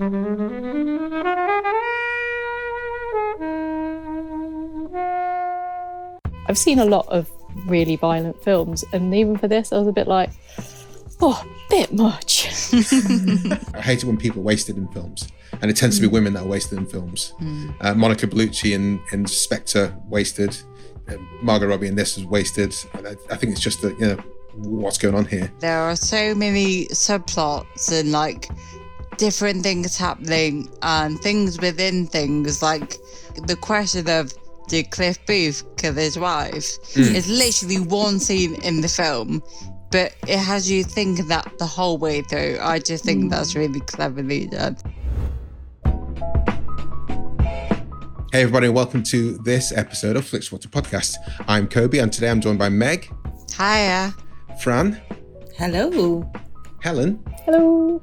I've seen a lot of really violent films, and even for this, I was a bit like, oh, a bit much. I hate it when people are wasted in films, and it tends to be women that are wasted in films. Uh, Monica Bellucci in, in Spectre wasted. Uh, Margot Robbie in this was wasted. I, I think it's just that you know what's going on here. There are so many subplots and like different things happening and things within things. Like the question of did Cliff Booth kill his wife? Mm. It's literally one scene in the film, but it has you thinking that the whole way through. I just think mm. that's really cleverly done. Hey everybody, and welcome to this episode of FlixWatcher Podcast. I'm Kobe, and today I'm joined by Meg, Hiya. Fran, Hello. Helen, Hello.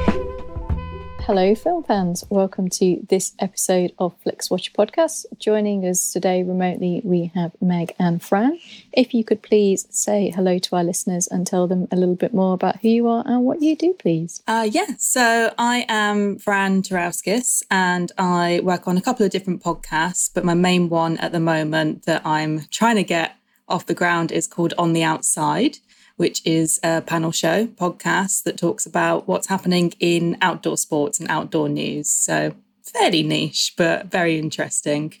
Hello, film fans. Welcome to this episode of FlixWatcher Podcast. Joining us today remotely, we have Meg and Fran. If you could please say hello to our listeners and tell them a little bit more about who you are and what you do, please. Uh, yeah, so I am Fran Tarauskis and I work on a couple of different podcasts, but my main one at the moment that I'm trying to get off the ground is called On the Outside, which is a panel show podcast that talks about what's happening in outdoor sports and outdoor news. So fairly niche, but very interesting.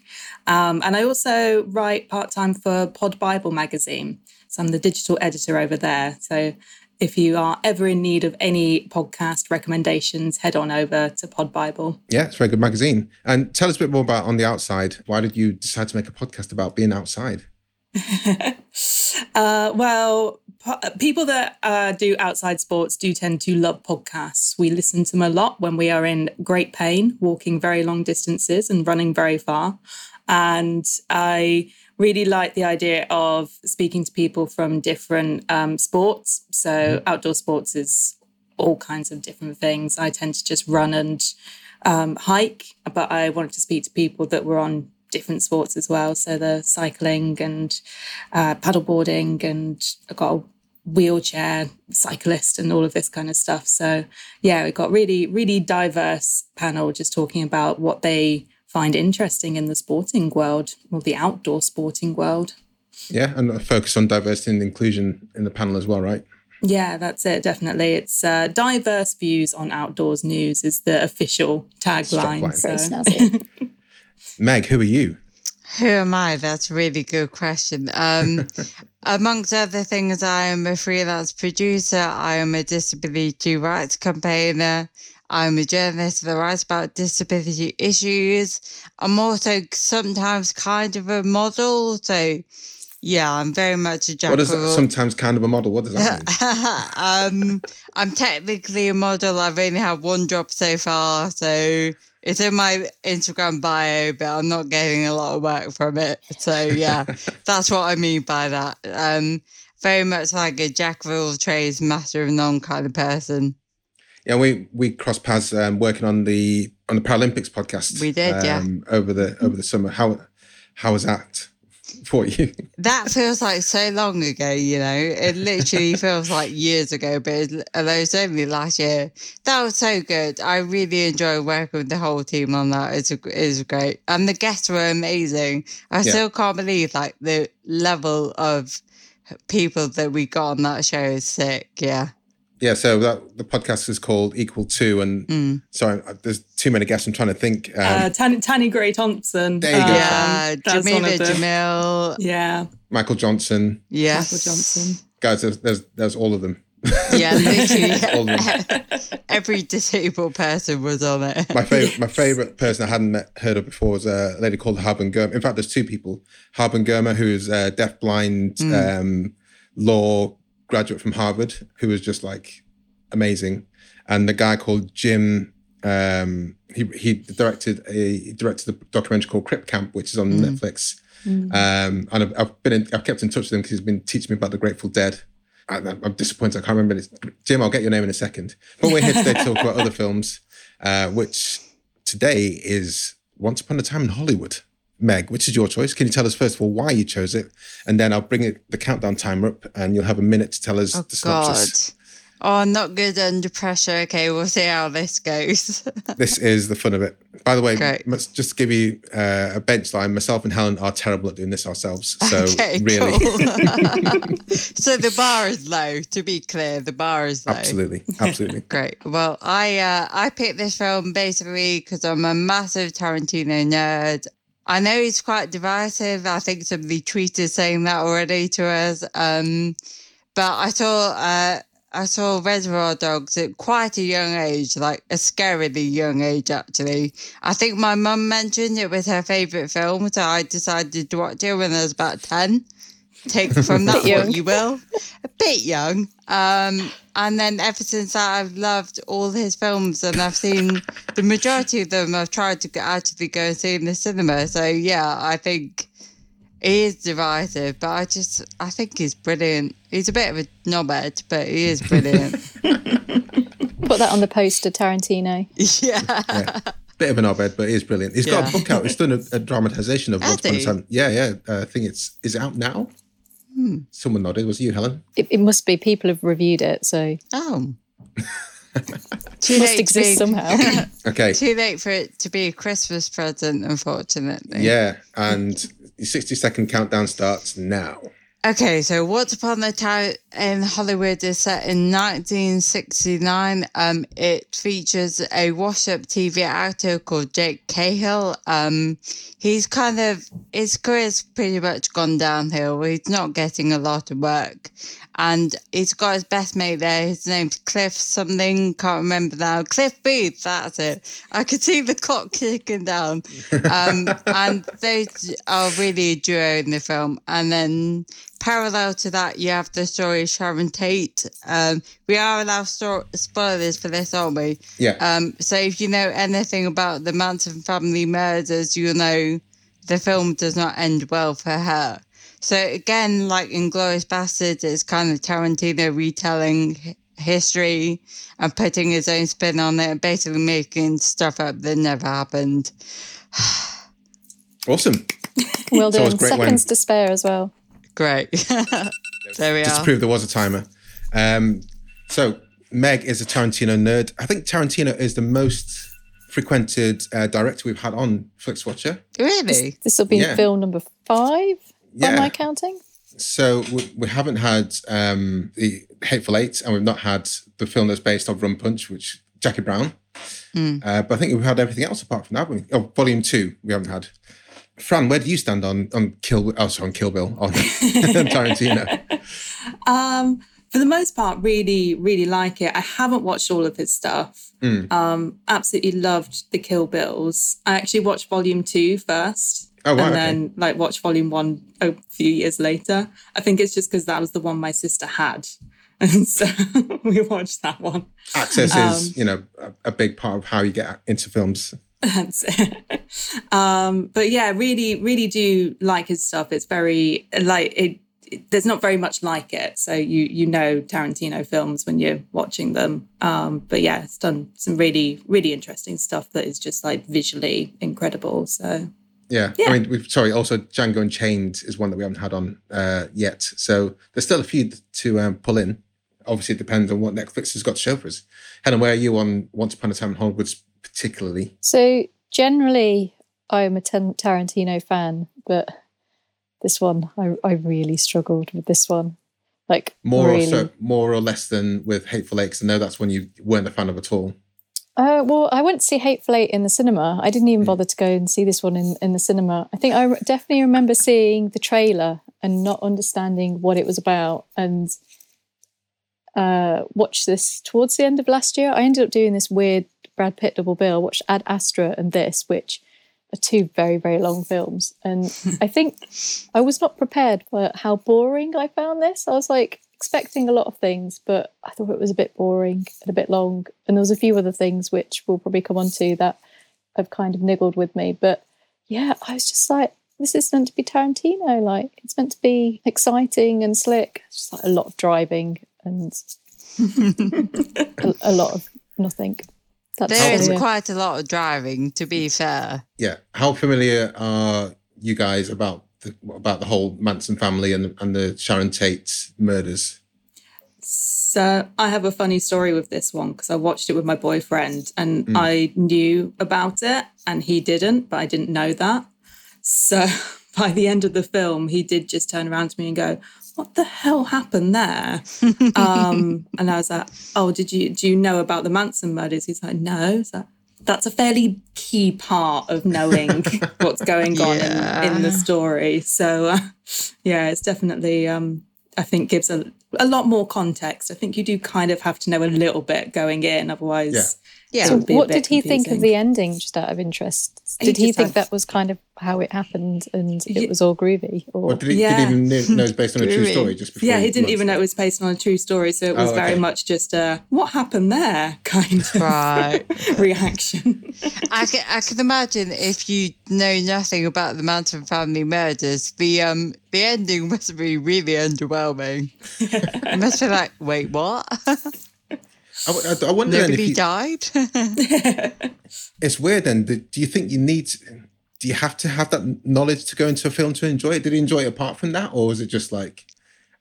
Um, and I also write part time for Pod Bible magazine. So I'm the digital editor over there. So if you are ever in need of any podcast recommendations, head on over to Pod Bible. Yeah, it's a very good magazine. And tell us a bit more about On the Outside. Why did you decide to make a podcast about being outside? Uh, well, people that uh, do outside sports do tend to love podcasts. We listen to them a lot when we are in great pain, walking very long distances and running very far. And I really like the idea of speaking to people from different um, sports. So, outdoor sports is all kinds of different things. I tend to just run and um, hike, but I wanted to speak to people that were on different sports as well. So the cycling and uh, paddleboarding, and I got a wheelchair cyclist and all of this kind of stuff. So yeah, we got really, really diverse panel just talking about what they find interesting in the sporting world or the outdoor sporting world. Yeah, and a focus on diversity and inclusion in the panel as well, right? Yeah, that's it. Definitely, it's uh, diverse views on outdoors news is the official tagline. Strapline. Very So. Meg, who are you? Who am I? That's a really good question. Um, amongst other things, I am a freelance producer. I am a disability rights campaigner. I'm a journalist that writes about disability issues. I'm also sometimes kind of a model. So, yeah, I'm very much a jack What is all- sometimes kind of a model? What does that mean? um, I'm technically a model. I've only had one job so far, so it's in my Instagram bio, but I'm not getting a lot of work from it. So yeah, that's what I mean by that. Um, very much like a jack of all trades, master of none kind of person. Yeah, we we cross paths um, working on the on the Paralympics podcast. We did, yeah. Over the over the summer. How how was that for you? That feels like so long ago, you know. It literally feels like years ago, but it, although it's only last year, that was so good. I really enjoyed working with the whole team on that. It's a, it's great, and the guests were amazing. I Yeah. still can't believe like the level of people that we got on that show is sick. Yeah, Yeah, so that the podcast is called Equal Two, and Mm. sorry, uh, there's too many guests. I'm trying to think. Um, uh, Tan- Tanni Grey-Thompson. There you go. um, yeah. that's one Jamila Jamil. Yeah, Michael Johnson, Yes, Michael Johnson. guys. There's there's, there's all of them. Yeah, All literally. them. Every disabled person was on it. My favorite, my favorite person I hadn't met, heard of before was a lady called Haben Girma. In fact, there's two people: Haben Girma, who is a deaf-blind um, law graduate from Harvard, who was just like amazing, and the guy called Jim. Um, he he directed a he directed a documentary called Crip Camp, which is on Netflix. Um, and I've, I've been in, I've kept in touch with him because he's been teaching me about the Grateful Dead. I, I'm disappointed I can't remember this. Jim, I'll get your name in a second. But we're here today to talk about other films, uh, which today is Once Upon a Time in Hollywood. Meg, which is your choice? Can you tell us first of all why you chose it, and then I'll bring it, the countdown timer up, and you'll have a minute to tell us Oh the synopsis. God. Oh, not good under pressure. Okay, we'll see how this goes. This is the fun of it. By the way, Great. must just give you uh, a bench line. Myself and Helen are terrible at doing this ourselves. So okay, really, cool. so the bar is low. To be clear, the bar is low. absolutely, absolutely. Great. Well, I uh, I picked this film basically because I'm a massive Tarantino nerd. I know he's quite divisive. I think somebody tweeted saying that already to us. Um, but I saw uh, I saw Reservoir Dogs at quite a young age, like a scarily young age, actually. I think my mum mentioned it was her favourite film, so I decided to watch it when I was about 10. Take from that young. what you will. A bit young. Um, and then ever since that, I've loved all his films, and I've seen the majority of them. I've tried to go- actually go and see in the cinema. So yeah, I think he is divisive, but I just I think he's brilliant. He's a bit of a knobhead, but he is brilliant. Put that on the poster, Tarantino. yeah. Bit of an obed, but it is brilliant. He's got a book out. He's done a, a dramatization of Has Once Upon a? Time. Yeah, yeah. Uh, I think it's is it out now. Hmm. Someone nodded. Was it you, Helen? It, it must be people have reviewed it, so Oh. it Too must late to exist be- somehow. Okay. Too late for it to be a Christmas present, unfortunately. Yeah, and your 60 second countdown starts now. Okay, so Once Upon a Time in Hollywood is set in 1969. Um, it features a wash-up TV actor called Jake Cahill. Um, he's kind of his career's pretty much gone downhill. He's not getting a lot of work, and he's got his best mate there. His name's Cliff something. Can't remember now. Cliff Booth. That's it. I could see the clock ticking down. Um, and they are really a duo in the film. And then parallel to that, you have the story of Sharon Tate. Um, we are allowed sto- spoilers for this, aren't we? Yeah. Um, so if you know anything about the Manson family murders, you'll know the film does not end well for her. So again, like in Glorious Bastards, it's kind of Tarantino retelling history and putting his own spin on it, basically making stuff up that never happened. Awesome. Well It's always done. great when- Seconds to spare as well. Great. there we Just to are. prove there was a timer. Um, so Meg is a Tarantino nerd. I think Tarantino is the most frequented uh, director we've had on Flix Watcher. Really? This will be Yeah. film number five. Am Yeah. I counting? So we, we haven't had um, the Hateful Eight, and we've not had the film that's based on Rum Punch, which Jackie Brown. Uh, but I think we've had everything else apart from that. haven't we? Oh, Volume Two, we haven't had. Fran, where do you stand on on Kill? Oh, sorry, on Kill Bill on Tarantino. Um, for the most part, really, really like it. I haven't watched all of his stuff. Hmm. Um, absolutely loved the Kill Bills. I actually watched Volume Two first, Oh, right, and okay. then like watch Volume One a few years later. I think it's just because that was the one my sister had, and so we watched that one. Access Um, is, you know, a, a big part of how you get into films. That's it. um, but yeah, really, really do like his stuff. It's very like it. there's not very much like it. So you you know Tarantino films when you're watching them. Um, but yeah, it's done some really really interesting stuff that is just like visually incredible. So Yeah. Yeah. I mean, we've, sorry. Also, Django Unchained is one that we haven't had on uh, yet. So there's still a few to um, pull in. Obviously, it depends on what Netflix has got to show for us. Helen, where are you on Once Upon a Time in Hollywood, particularly? So generally, I'm a Tarantino fan, but this one, I, I really struggled with this one. Like More really. or so, more or less than with Hateful Eight. I know that's one you weren't a fan of at all. Uh, well, I went to see Hateful Eight in the cinema. I didn't even bother to go and see this one in, in the cinema. I think I re- definitely remember seeing the trailer and not understanding what it was about and uh, watched this towards the end of last year. I ended up doing this weird Brad Pitt double bill. Watched Ad Astra and this, which are two very, very long films. And I think I was not prepared for how boring I found this. I was like expecting a lot of things, but I thought it was a bit boring and a bit long. And there was a few other things which we'll probably come on to that have kind of niggled with me. But yeah, I was just like, this is meant to be Tarantino. Like it's meant to be exciting and slick. It's just like a lot of driving and a, a lot of nothing. That's There is yeah. quite a lot of driving, to be fair. Yeah. How familiar are you guys about the, about the whole Manson family and and the Sharon Tate murders? So I have a funny story with this one because I watched it with my boyfriend and I knew about it and he didn't, but I didn't know that. So by the end of the film, he did just turn around to me and go, "What the hell happened there?" um, and I was like, "Oh, did you do you know about the Manson murders?" He's like, "No." So that's a fairly key part of knowing what's going on in, in the story. So uh, yeah, it's definitely um, I think gives a a lot more context. I think you do kind of have to know a little bit going in, otherwise. Yeah. Yeah. So would be a what did he think of the ending, just out of interest? Did he, just think had- that was kind of how it happened and it was all groovy? Or Or did he, Yeah. did he even know, know it's based on a true story? Just before Yeah, he he didn't launched even know it? it was based on a true story, so it was Oh, very much just a "what happened there" kind of Right. reaction. I can, I can imagine if you know nothing about the Manson family murders, the um the ending must be really underwhelming. It must be like, wait, what? I, I, I wonder then if Nobody you, died? it's weird. Then do, do you think you need? Do you have to have that knowledge to go into a film to enjoy it? Did he enjoy it apart from that, or was it just like,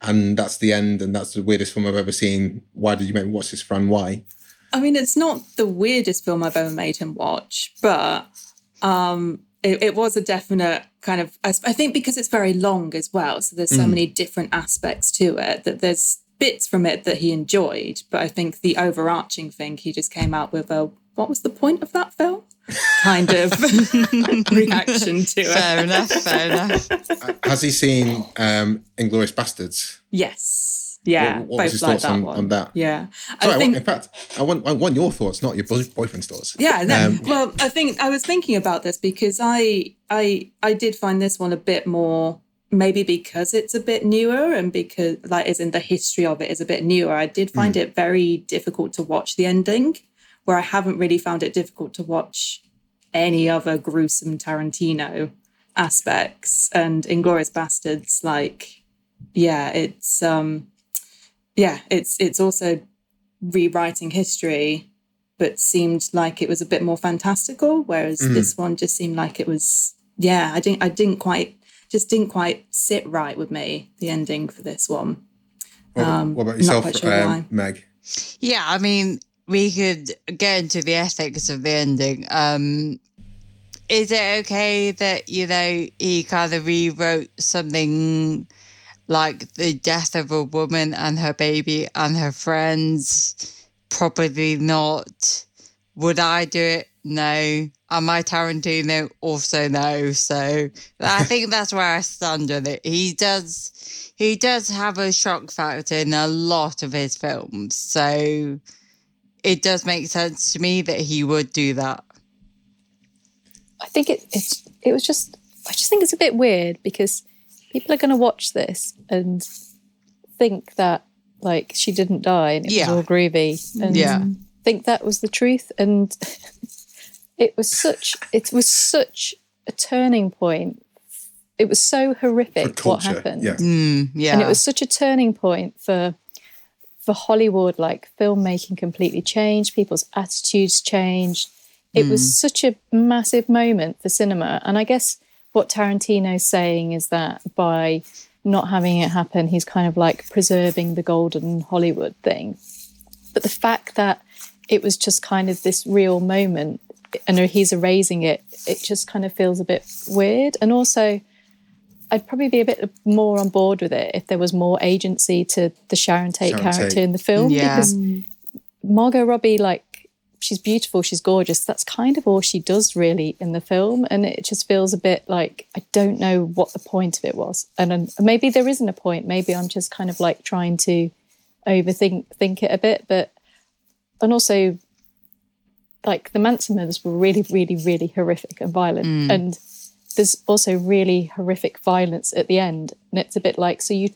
and that's the end, and that's the weirdest film I've ever seen? Why did you make me watch this, Fran? Why? I mean, it's not the weirdest film I've ever made him watch, but um, it, it was a definite kind of. I, I think because it's very long as well, so there's so many different aspects to it that there's bits from it that he enjoyed, but I think the overarching thing he just came out with a what was the point of that film kind of reaction to it. fair enough, fair enough. Has he seen um, Inglourious Basterds? Yes. Yeah. What- what was both his like thoughts that on- one. on that? Yeah. Sorry, I I want, in fact, I want I want your thoughts, not your boyfriend's thoughts. Yeah, no. Um, well, I think I was thinking about this because I I I did find this one a bit more maybe because it's a bit newer and because like as in the history of it is a bit newer. I did find it very difficult to watch the ending, where I haven't really found it difficult to watch any other gruesome Tarantino aspects and Inglourious Basterds like yeah, it's um yeah, it's it's also rewriting history but seemed like it was a bit more fantastical whereas this one just seemed like it was yeah i didn't i didn't quite just didn't quite sit right with me the ending for this one What, Um, what about yourself, sure um, Meg? Yeah, I mean, we could get into the ethics of the ending. Um, is it okay that, you know, he kind of rewrote something like the death of a woman and her baby and her friends? Probably not. Would I do it? No. Am I Tarantino? Also no. So I think that's where I stand on it. He does he does have a shock factor in a lot of his films. So it does make sense to me that he would do that. I think it it's it was just I just think it's a bit weird because people are going to watch this and think that like she didn't die and it Yeah. was all groovy and Yeah. think that was the truth and it was such it was such a turning point it was so horrific what happened. yeah. Mm, yeah. and it was such a turning point for for Hollywood. Like filmmaking completely changed, people's attitudes changed. It was such a massive moment for cinema, and I guess what Tarantino's saying is that by not having it happen, he's kind of like preserving the golden Hollywood thing. But the fact that it was just kind of this real moment and he's erasing it, it just kind of feels a bit weird. And also, I'd probably be a bit more on board with it if there was more agency to the Sharon Tate Sharon character Tate. in the film. Yeah. Because Margot Robbie, like, she's beautiful, she's gorgeous. That's kind of all she does really in the film. And it just feels a bit like I don't know what the point of it was. And um, maybe there isn't a point. Maybe I'm just kind of like trying to overthink think it a bit. But, and also, like, the Manson murders were really, really, really horrific and violent. Mm. And there's also really horrific violence at the end. And it's a bit like, so you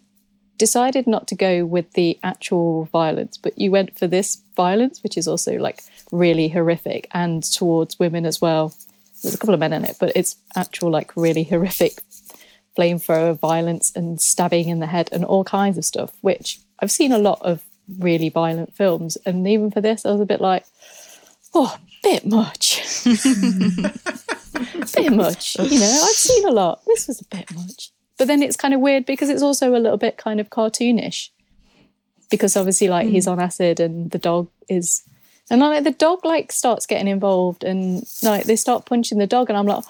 decided not to go with the actual violence, but you went for this violence, which is also like really horrific and towards women as well. There's a couple of men in it, but it's actual like really horrific flamethrower violence and stabbing in the head and all kinds of stuff, which I've seen a lot of really violent films. And even for this, I was a bit like, oh, a bit much. bit much. You know, I've seen a lot. This was a bit much. But then it's kind of weird because it's also a little bit kind of cartoonish. Because obviously, like he's hmm. on acid and the dog is, and then, like the dog like starts getting involved and like they start punching the dog, and I'm like,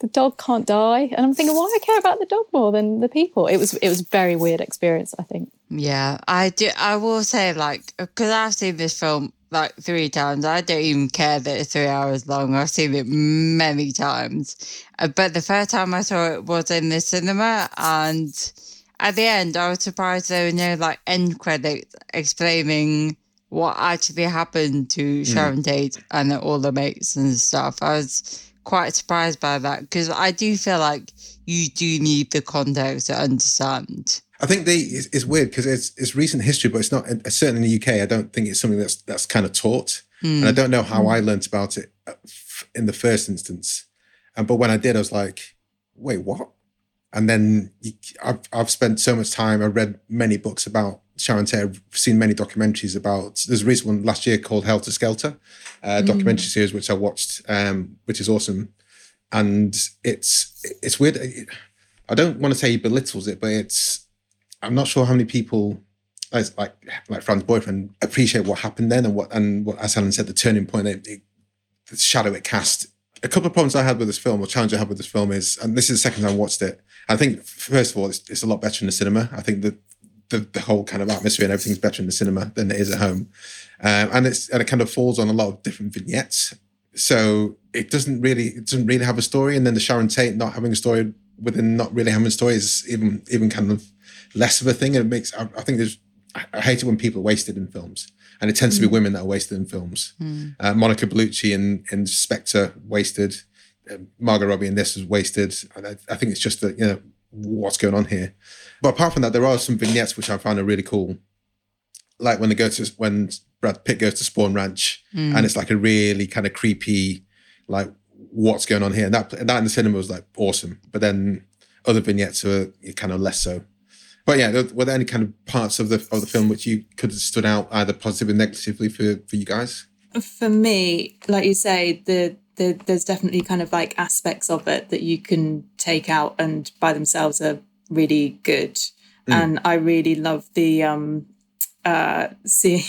the dog can't die, and I'm thinking, why do I care about the dog more than the people? It was it was a very weird experience. I think. Yeah, I do. I will say, like, because I've seen this film like three times. I don't even care that it's three hours long. I've seen it many times. Uh, But the first time I saw it was in the cinema, and at the end, I was surprised there were no like end credits explaining what actually happened to Sharon Tate and all the mates and stuff. I was quite surprised by that because I do feel like you do need the context to understand. I think they it's, it's weird because it's it's recent history, but it's not. uh, Certainly in the UK, I don't think it's something that's that's kind of taught, and I don't know how I learnt about it uh, in the first instance. And but when I did, I was like, "Wait, what?" And then I've I've spent so much time. I read many books about Sharon Tate. I've seen many documentaries about. There's a recent one last year called Helter Skelter, uh, documentary series which I watched, um, which is awesome. And it's it's weird. I don't want to say he belittles it, but it's I'm not sure how many people, like like Fran's boyfriend, appreciate what happened then and what and what as Helen said, the turning point, it, it, the shadow it cast. A couple of problems I had with this film, or challenge I had with this film is, and this is the second time I watched it. I think first of all, it's, it's a lot better in the cinema. I think that the, the whole kind of atmosphere and everything's better in the cinema than it is at home, um, and it's and it kind of falls on a lot of different vignettes. So it doesn't really it doesn't really have a story, and then the Sharon Tate not having a story within not really having a story is even even kind of less of a thing. And it makes I, I think there's I, hate it when people are wasted in films, and it tends to be women that are wasted in films. Uh, Monica Bellucci in in Spectre wasted. Uh, Margot Robbie in this was wasted. And I, I think it's just that you know what's going on here. But apart from that, there are some vignettes which I found are really cool. Like when they go to when Brad Pitt goes to Spahn Ranch, and it's like a really kind of creepy, like what's going on here. And that that in the cinema was like awesome. But then other vignettes are kind of less so. But yeah, were there any kind of parts of the of the film which you could have stood out either positively or negatively for for you guys? for me, like you say, the, the there's definitely kind of like aspects of it that you can take out and by themselves are really good. And I really love the um uh seeing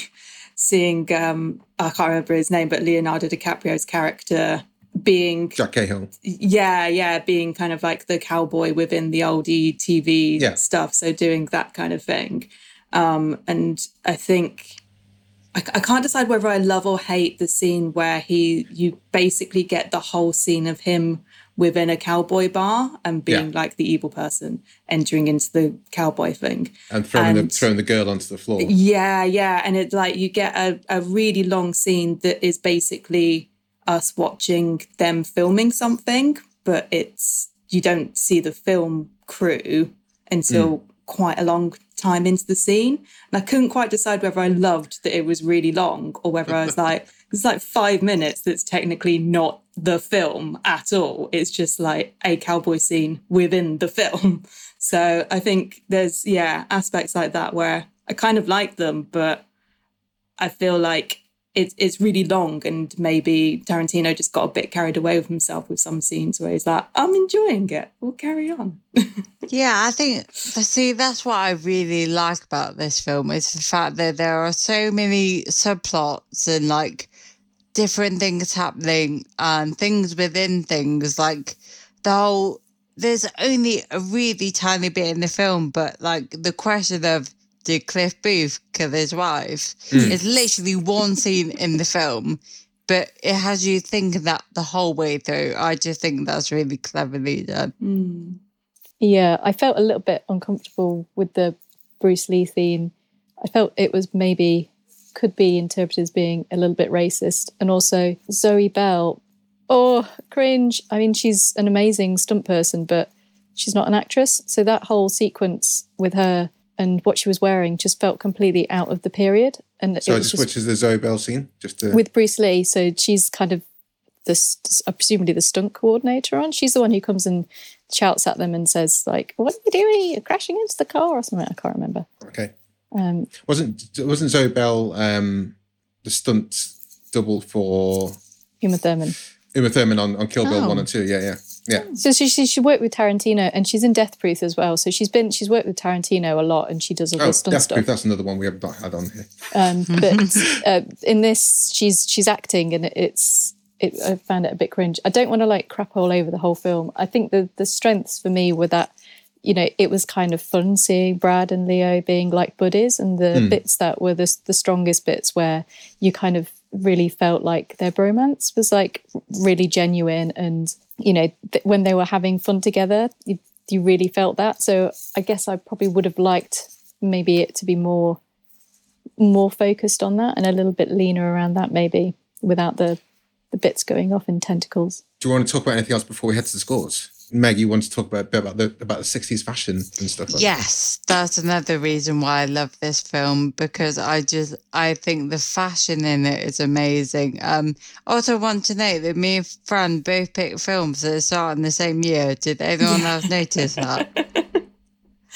seeing um I can't remember his name, but Leonardo DiCaprio's character being Jack Cahill. yeah, yeah, being kind of like the cowboy within the oldie TV Yeah. stuff. So doing that kind of thing. Um, and I think I, I can't decide whether I love or hate the scene where he you basically get the whole scene of him within a cowboy bar and being Yeah. like the evil person entering into the cowboy thing. And throwing the throwing the girl onto the floor. Yeah, yeah. And it's like you get a, a really long scene that is basically us watching them filming something, but it's you don't see the film crew until hmm. quite a long time into the scene. And I couldn't quite decide whether I loved that it was really long or whether I was like, It's like five minutes that's technically not the film at all. It's just like a cowboy scene within the film. So I think there's, yeah, aspects like that where I kind of like them, but I feel like it's it's really long and maybe Tarantino just got a bit carried away with himself with some scenes where he's like, I'm enjoying it. We'll carry on. yeah, I think see that's what I really like about this film is the fact that there are so many subplots and like different things happening and things within things like the whole there's only a really tiny bit in the film, but like the question of did Cliff Booth kill his wife? Mm. It's literally one scene in the film, but it has you thinking that the whole way through. I just think that's really cleverly done. Mm. Yeah, I felt a little bit uncomfortable with the Bruce Lee scene. I felt it was maybe could be interpreted as being a little bit racist. And also Zoe Bell oh, cringe. I mean, she's an amazing stunt person, but she's not an actress. So that whole sequence with her and what she was wearing just felt completely out of the period. And so just, which is the Zoe Bell scene, just to... with Bruce Lee. So she's kind of this, uh, presumably the stunt coordinator on. She's the one who comes and shouts at them and says like, "What are you doing? You're crashing into the car or something." I can't remember. Okay. Um, wasn't wasn't Zoe Bell um, the stunt double for Uma Thurman? Uma Thurman on, on Kill Bill oh. one and two. Yeah, yeah, yeah. So she, she she worked with Tarantino, and she's in Death Proof as well. So she's been she's worked with Tarantino a lot, and she does all oh, this Death stuff. Proof. That's another one we have not had on here. Um, but uh, in this, she's she's acting, and it's it, I found it a bit cringe. I don't want to like crap all over the whole film. I think the the strengths for me were that you know it was kind of fun seeing Brad and Leo being like buddies, and the mm. bits that were the the strongest bits where you kind of really felt like their bromance was like really genuine and you know th- when they were having fun together you, you really felt that. So i guess i probably would have liked maybe it to be more more focused on that and a little bit leaner around that maybe without the the bits going off in tentacles. Do you want to talk about anything else before we head to the scores Meg, you want to talk about about the about the sixties fashion and stuff. Like yes, that. that's another reason why I love this film because I just I think the fashion in it is amazing. Um, also want to note that me and Fran both picked films that start in the same year. Did anyone else notice that?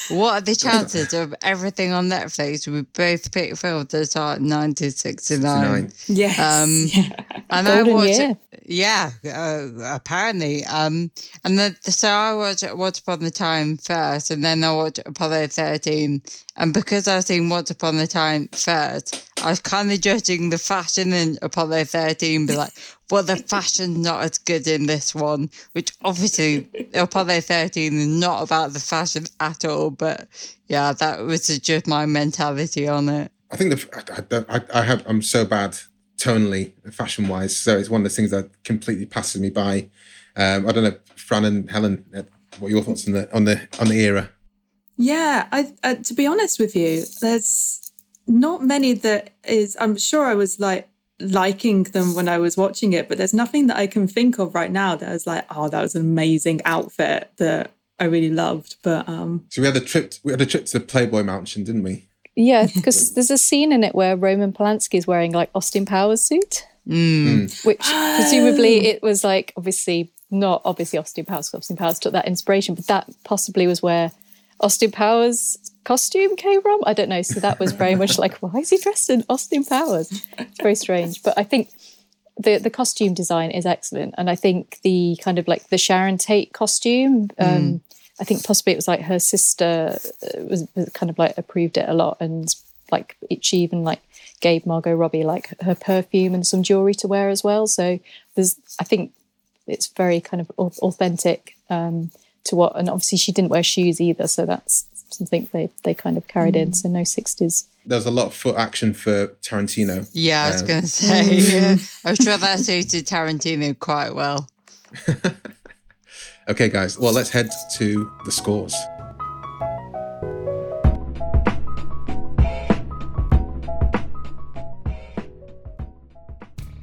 What are the chances of everything on Netflix? We both picked films that start in 1969. Yes. Um, yeah. And Golden I watched, year. yeah, uh, apparently. Um, and the, the, so I watched Once Upon a Time first, and then I watched Apollo 13. And because I've seen Once Upon a Time first, I was kind of judging the fashion in Apollo 13, be like, well, the fashion's not as good in this one, which obviously Apollo 13 is not about the fashion at all. But yeah, that was just my mentality on it. I think the I, I, have I'm so bad tonally, fashion wise. So it's one of the things that completely passes me by. Um, I don't know, Fran and Helen, uh, what your thoughts on the on the on the era? Yeah, I, uh, to be honest with you, there's not many that is. I'm sure I was like liking them when I was watching it, but there's nothing that I can think of right now that was like, oh, that was an amazing outfit that I really loved. But um So we had a trip we had a trip to the Playboy Mansion, didn't we? Yeah, because there's a scene in it where Roman Polanski is wearing like Austin Powers suit. Mm. Which presumably it was like obviously not obviously Austin Powers, Austin Powers took that inspiration, but that possibly was where Austin Powers costume came from. I don't know. So that was very much like, why is he dressed in Austin Powers? It's very strange. But I think the the costume design is excellent, and I think the kind of like the Sharon Tate costume. Um, mm. I think possibly it was like her sister uh, was, was kind of like approved it a lot, and like she even like gave Margot Robbie like her perfume and some jewelry to wear as well. So there's, I think it's very kind of authentic. Um, to what, and obviously she didn't wear shoes either, so that's something they they kind of carried mm. in. So no sixties. There's a lot of foot action for Tarantino. Yeah, I was um, going to say. Yeah. I'm sure that suited Tarantino quite well. okay, guys. Well, let's head to the scores.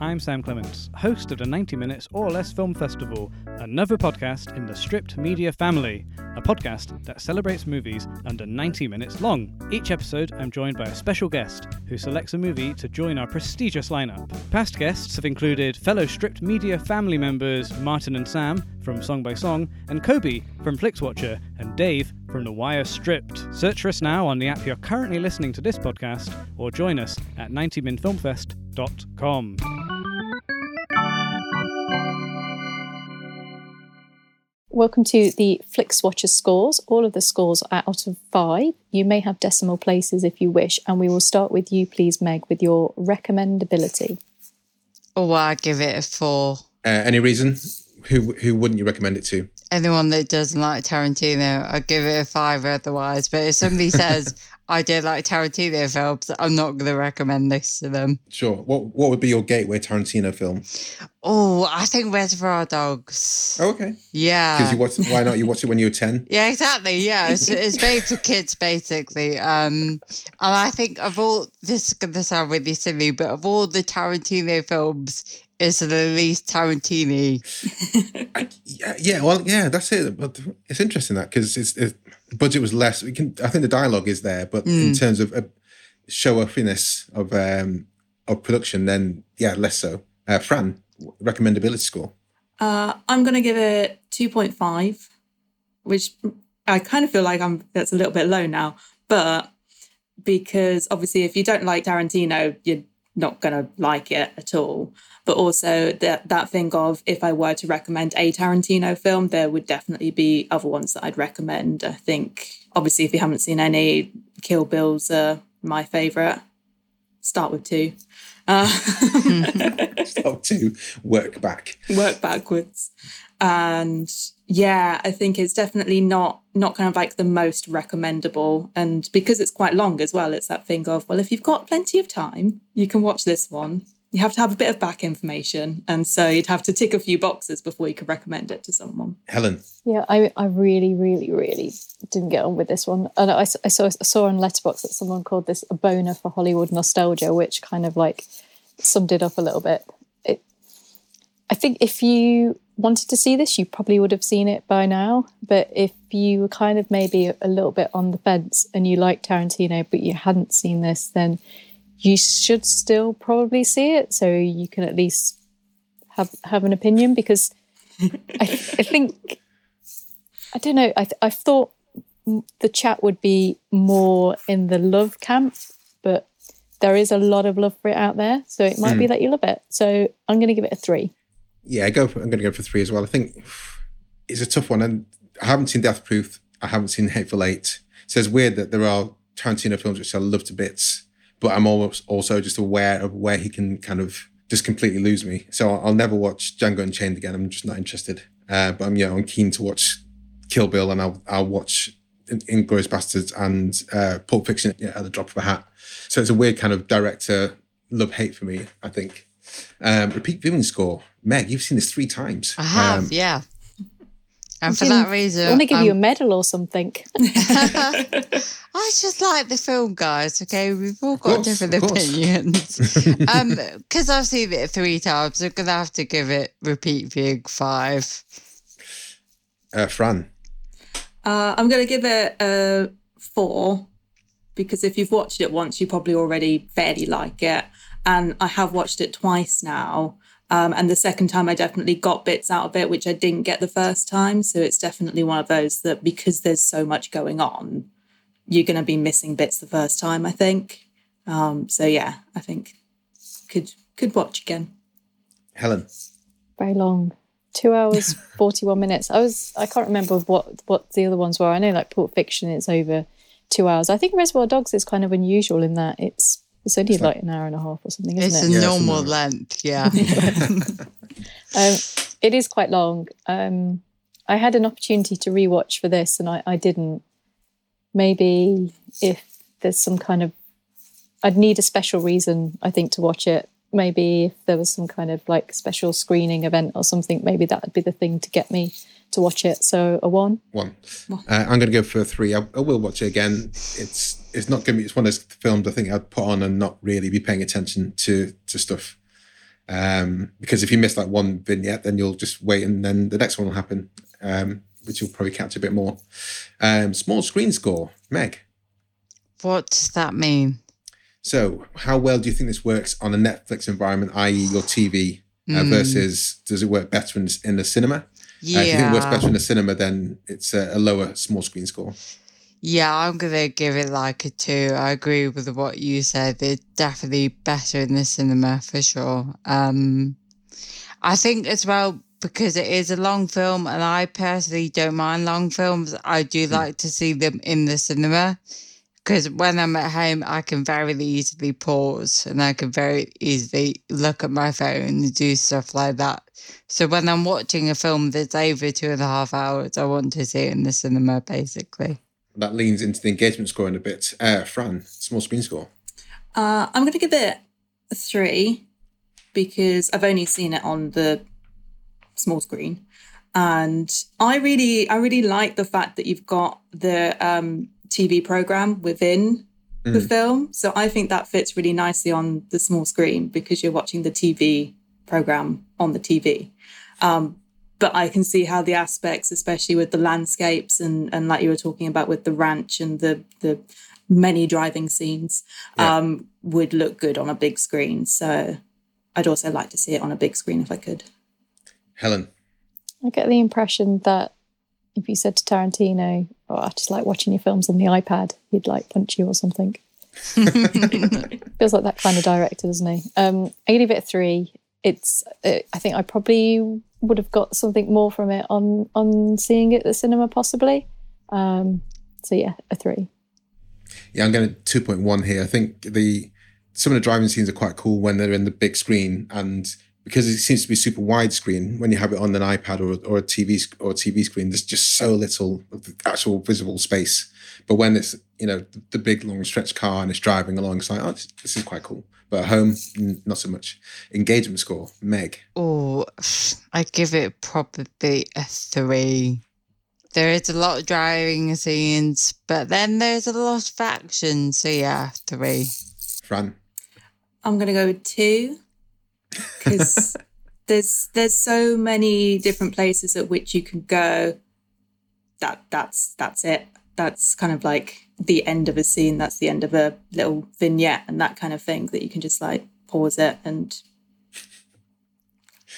I'm Sam Clements, host of the 90 Minutes or Less Film Festival, another podcast in the Stripped Media family. a podcast that celebrates movies under 90 minutes long. Each episode, I'm joined by a special guest who selects a movie to join our prestigious lineup. Past guests have included fellow Stripped Media family members Martin and Sam from Song by Song, and Kobe from Flixwatcher, and Dave from The Wire Stripped. Search for us now on the app you're currently listening to this podcast, or join us at 90minfilmfest.com. Welcome to the Flixwatcher scores. All of the scores are out of five. You may have decimal places if you wish, and we will start with you, please, Meg, with your recommendability. Oh, I give it a four. Uh, any reason? Who who wouldn't you recommend it to? Anyone that doesn't like Tarantino, I'd give it a five otherwise. But if somebody says, I did like Tarantino films, I'm not going to recommend this to them. Sure. What what would be your gateway Tarantino film? Oh, I think Reservoir Dogs. Oh, okay. Yeah. Because you watch. Why not? You watch it when you were ten. Yeah, exactly. Yeah, it's, it's made for kids basically. Um, and I think of all this is going to sound really silly, but of all the Tarantino films, it's the least Tarantino. I, yeah, yeah. Well, yeah. That's it. But it's interesting that because it's, it's budget was less. We can. I think the dialogue is there, but in terms of uh, show offiness of um of production, then yeah, less so. Uh, Fran, recommendability score. Uh, I'm going to give it 2.5, which I kind of feel like I'm that's a little bit low now, but because obviously if you don't like Tarantino, you're not going to like it at all. But also that that thing of if I were to recommend a Tarantino film, there would definitely be other ones that I'd recommend. I think obviously if you haven't seen any, Kill Bill's uh, my favorite. Start with two. Uh, Start to work back. work backwards and yeah i think it's definitely not not kind of like the most recommendable and because it's quite long as well it's that thing of well if you've got plenty of time you can watch this one you have to have a bit of back information and so you'd have to tick a few boxes before you could recommend it to someone Helen. Yeah, I, I really, really, really didn't get on with this one. And I, s- I saw I saw on Letterboxd that someone called this a boner for Hollywood nostalgia, which kind of like summed it up a little bit. I think if you wanted to see this, you probably would have seen it by now. But if you were kind of maybe a little bit on the fence and you like Tarantino, but you hadn't seen this, then you should still probably see it, so you can at least have have an opinion because I, I think I don't know. I th- I thought the chat would be more in the love camp, but there is a lot of love for it out there, so it might be hmm. that you love it. So I'm going to give it a three. Yeah, I go. I'm going to go for three as well. I think it's a tough one, and I haven't seen Death Proof. I haven't seen Hateful Eight. So it's weird that there are Tarantino films which I love to bits, but I'm almost also just aware of where he can kind of just completely lose me. So I'll, I'll never watch Django Unchained again. I'm just not interested. Uh, but I'm yeah, I'm keen to watch Kill Bill, and I'll I'll watch Inglourious Basterds and uh, Pulp Fiction yeah, at the drop of a hat. So it's a weird kind of director love hate for me. I think. Um, repeat viewing score. Meg, you've seen this three times. I have, Um, yeah. And for Gonna- that reason, I want to give you a I'm- medal or something. I just like the film, guys. Okay, we've all got course, different of course. opinions. um, because I've seen it three times, I'm gonna have to give it repeat viewing five. uh, Fran. uh, i'm going to give it a four because if you've watched it once you probably already fairly like it and i have watched it twice now um, and the second time i definitely got bits out of it which i didn't get the first time so it's definitely one of those that because there's so much going on you're going to be missing bits the first time i think um, so yeah i think could could watch again Helen. Very long, two hours forty one minutes. I was I can't remember what what the other ones were. I know like Pulp Fiction, it's over two hours. I think Reservoir Dogs is kind of unusual in that it's it's only like an hour and a half or something, isn't It's it? a Yeah, it's normal length, yeah. Um, it is quite long. Um, I had an opportunity to rewatch for this, and I, I didn't. Maybe if there's some kind of, I'd need a special reason, I think, to watch it. Maybe if there was some kind of like special screening event or something, maybe that would be the thing to get me to watch it. So a one. One. Uh, I'm going to go for a three. I, I will watch it again. It's it's not going to be. It's one of those films I think I'd put on and not really be paying attention to to stuff. Um, because if you miss like one vignette, then you'll just wait and then the next one will happen. Um, which you'll probably catch a bit more. Um, small screen score, Meg. What does that mean? So, how well do you think this works on a Netflix environment, i.e., your TV, uh, Hmm. versus does it work better in, in the cinema? Yeah. You think it works better in the cinema, then it's a, a lower small screen score. Yeah, I'm gonna give it like a two. I agree with what you said. It's definitely better in the cinema for sure. Um, I think as well because it is a long film, and I personally don't mind long films. I do like to see them in the cinema because when I'm at home, I can very easily pause and I can very easily look at my phone and do stuff like that. So when I'm watching a film that's over two and a half hours, I want to see it in the cinema, basically. That leans into the engagement scoring a bit. Uh, Fran, small screen score. Uh, I'm going to give it a three because I've only seen it on the small screen, and I really, I really like the fact that you've got the um, TV program within the film. So I think that fits really nicely on the small screen because you're watching the TV program on the TV. Um, but I can see how the aspects, especially with the landscapes and and like you were talking about with the ranch and the the many driving scenes, Yeah. um, would look good on a big screen. So I'd also like to see it on a big screen if I could. Helen. I get the impression that if you said to Tarantino, "Oh, I just like watching your films on the iPad," he'd like punch you or something. Feels like that kind of director, doesn't he? Um, I give it a three. It's. Uh, I think I probably would have got something more from it on on seeing it at the cinema, possibly. Um, so yeah, a three. Yeah, I'm going to 2.1 here. I think the some of the driving scenes are quite cool when they're in the big screen, and because it seems to be super widescreen, when you have it on an iPad or, or a TV or a TV screen, there's just so little actual visible space. But when it's you know the, the big long stretch car and it's driving along, it's like oh, this, this is quite cool. But at home, n- not so much. Engagement score, Meg. Oh, I give it probably a three. There is a lot of driving scenes, but then there's a lot of action. So yeah, three. Fran. I'm gonna go with two because there's there's so many different places at which you can go. That that's that's it. That's kind of like the end of a scene. That's the end of a little vignette and that kind of thing that you can just like pause it and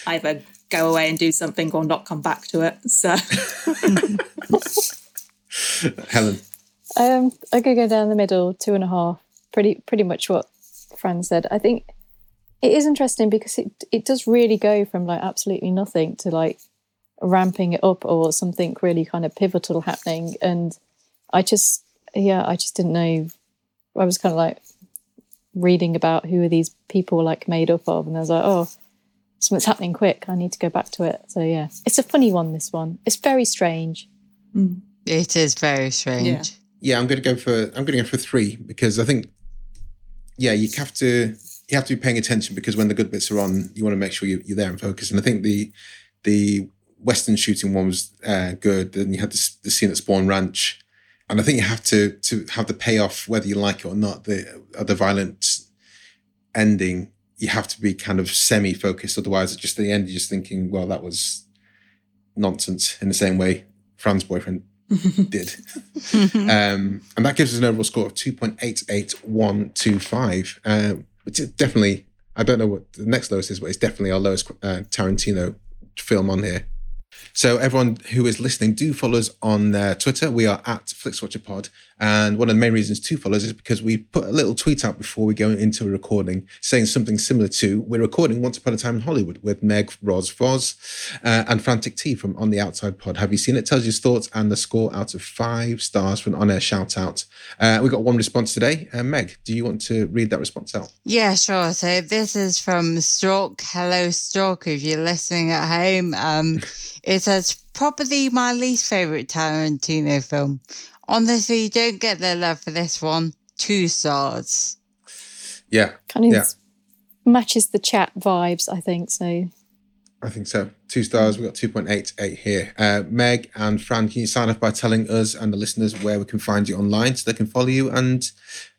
either go away and do something or not come back to it. So Helen. Um, I could go down the middle, two and a half. Pretty, pretty much what Fran said. I think it is interesting because it it does really go from like absolutely nothing to like ramping it up or something really kind of pivotal happening. And I just, yeah, I just didn't know. I was kind of like reading about who are these people like made up of, and I was like, oh, something's happening quick. I need to go back to it. So yeah, it's a funny one. This one, it's very strange. Mm. It is very strange. Yeah. yeah, I'm going to go for I'm going to go for three because I think yeah, you have to you have to be paying attention because when the good bits are on, you want to make sure you, you're there and focus. And I think the the Western shooting one was uh, good. Then you had the, the scene at Spahn Ranch, and I think you have to to have the payoff whether you like it or not. The the violent ending, you have to be kind of semi focused. Otherwise, at just at the end, you're just thinking, well, that was nonsense. In the same way, Fran's boyfriend did. um, and that gives us an overall score of 2.88125, um, which is definitely, I don't know what the next lowest is, but it's definitely our lowest uh, Tarantino film on here. So everyone who is listening, do follow us on uh, Twitter. We are at FlixWatcherPod. And one of the main reasons to follow us is because we put a little tweet out before we go into a recording saying something similar to, we're recording Once Upon a Time in Hollywood with Meg Roz Voz uh, and Frantic T from On the Outside Pod. Have you seen it? Tells you thoughts and the score out of five stars for an on-air shout out. Uh, we got one response today. Uh, Meg, do you want to read that response out? Yeah, sure. So this is from Stork. Hello, Stork. If you're listening at home, um, it says probably my least favorite Tarantino film. Honestly, you don't get their love for this one. Two stars. Yeah, Kind of Yeah. matches the chat vibes, I think. So I think so. Two stars. We've got 2.88 here. Uh, Meg and Fran, can you sign off by telling us and the listeners where we can find you online so they can follow you and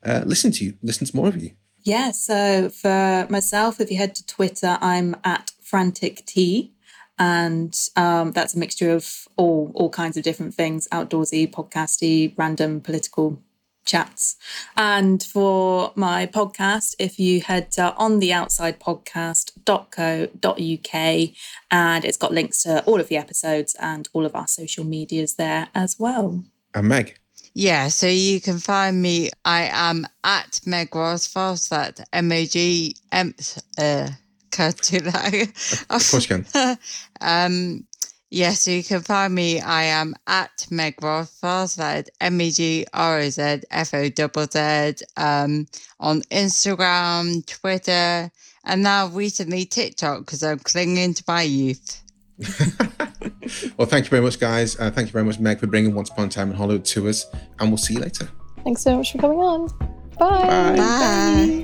uh, listen to you, listen to more of you? Yeah, so for myself, if you head to Twitter, I'm at Frantic T. and um, that's a mixture of all all kinds of different things: outdoorsy, podcasty, random political chats. And for my podcast, if you head to ontheoutsidepodcast.co.uk and it's got links to all of the episodes and all of our social medias there as well. And Meg. Yeah, so you can find me. I am at Meg RozFozz, that's M A G M. Uh, can't do that. Of course you can. um, yeah, so you can find me. I am at Meg RozFozz, that's M E G R O Z F O Z Z, um, on Instagram, Twitter, and now recently TikTok because I'm clinging to my youth. well, thank you very much, guys. Uh, thank you very much, Meg, for bringing Once Upon a Time in Hollywood to us, and we'll see you later. Thanks so much for coming on. Bye. Bye. Bye.